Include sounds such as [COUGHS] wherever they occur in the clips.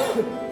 Oh! [COUGHS]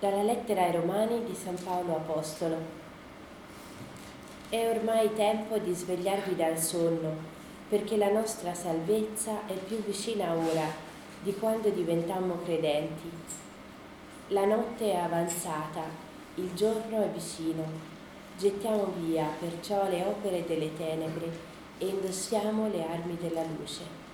Dalla lettera ai Romani di San Paolo Apostolo. È ormai tempo di svegliarvi dal sonno, perché la nostra salvezza è più vicina ora di quando diventammo credenti. La notte è avanzata, il giorno è vicino. Gettiamo via perciò le opere delle tenebre e indossiamo le armi della luce.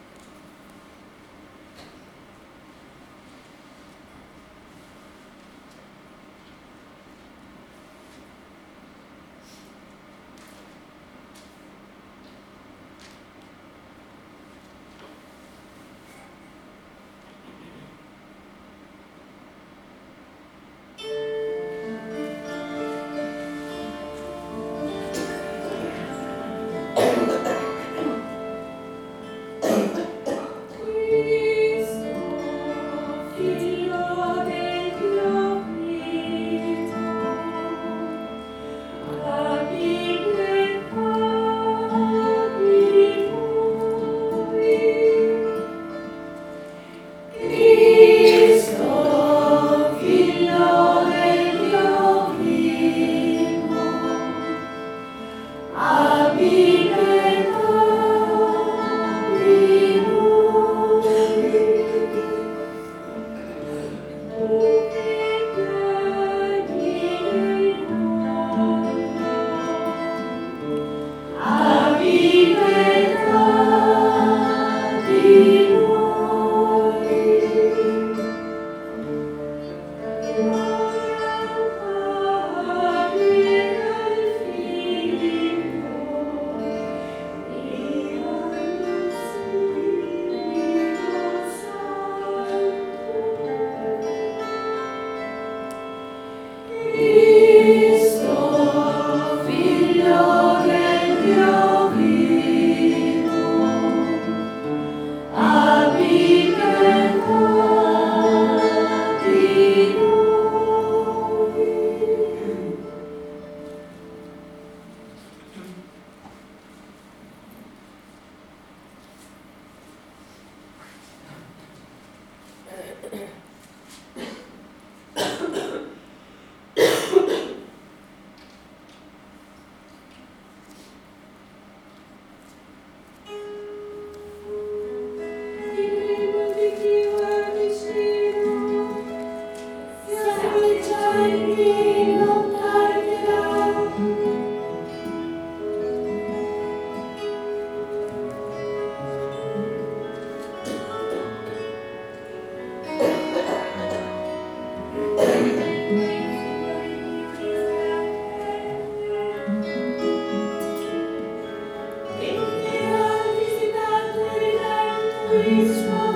Please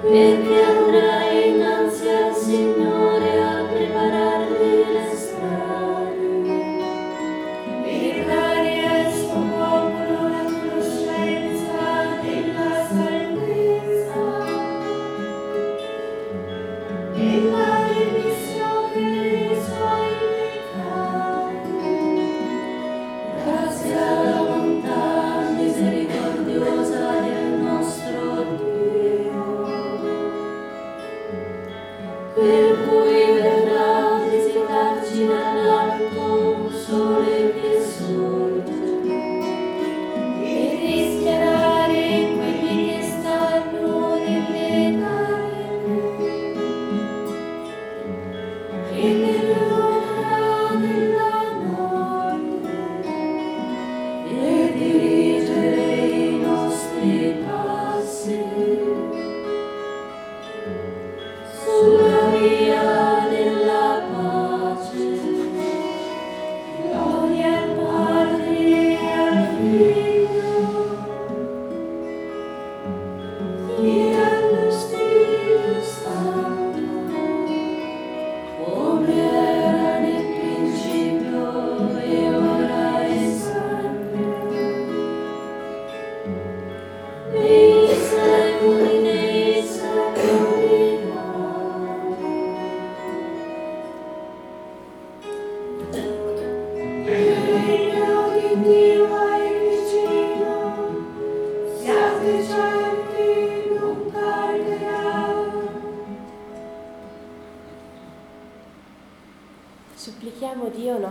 Pick your life. in the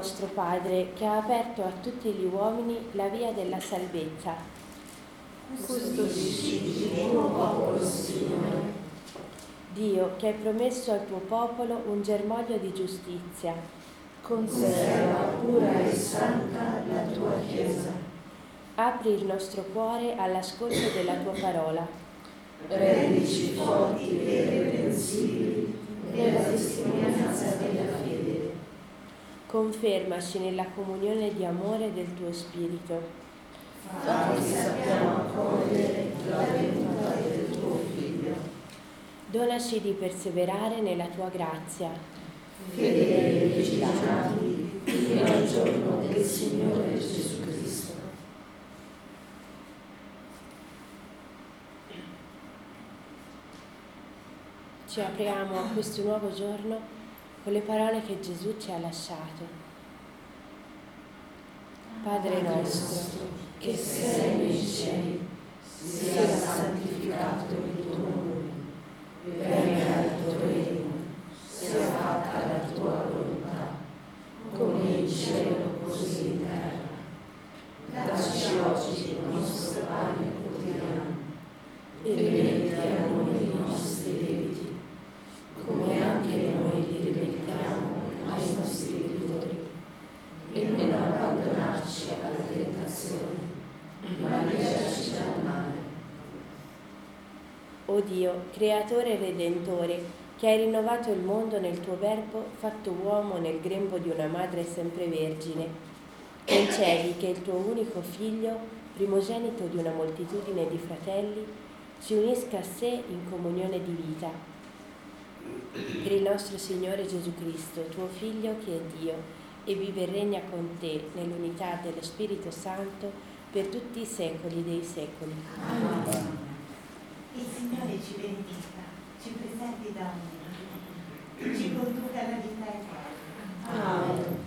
nostro Padre che ha aperto a tutti gli uomini la via della salvezza. Custodisci il tuo popolo, Signore. Dio che hai promesso al tuo popolo un germoglio di giustizia. Conserva pura e santa la tua Chiesa. Apri il nostro cuore all'ascolto della tua parola. Rendici forti e irreprensibili nella testimonianza della Confermaci nella comunione di amore del tuo Spirito. Fatti sappiamo accogliere la venuta del tuo Figlio. Donaci di perseverare nella tua grazia. Fedeli e vigilanti fino al giorno del Signore Gesù Cristo. Ci apriamo a questo nuovo giorno con le parole che Gesù ci ha lasciato. Padre nostro, che sei nei cieli, sia santificato il tuo nome, venga il tuo regno, sia fatta la tua volontà, come in cielo così in terra. Dacci oggi il nostro pane Dio, creatore e redentore, che hai rinnovato il mondo nel tuo verbo, fatto uomo nel grembo di una madre sempre vergine, concedi che il tuo unico figlio, primogenito di una moltitudine di fratelli, ci unisca a sé in comunione di vita per il nostro Signore Gesù Cristo, tuo Figlio che è Dio e vive e regna con te nell'unità dello Spirito Santo per tutti i secoli dei secoli. Amen. Il Signore ci benedica, ci preservi da ogni, ci conduca alla vita eterna. Amen.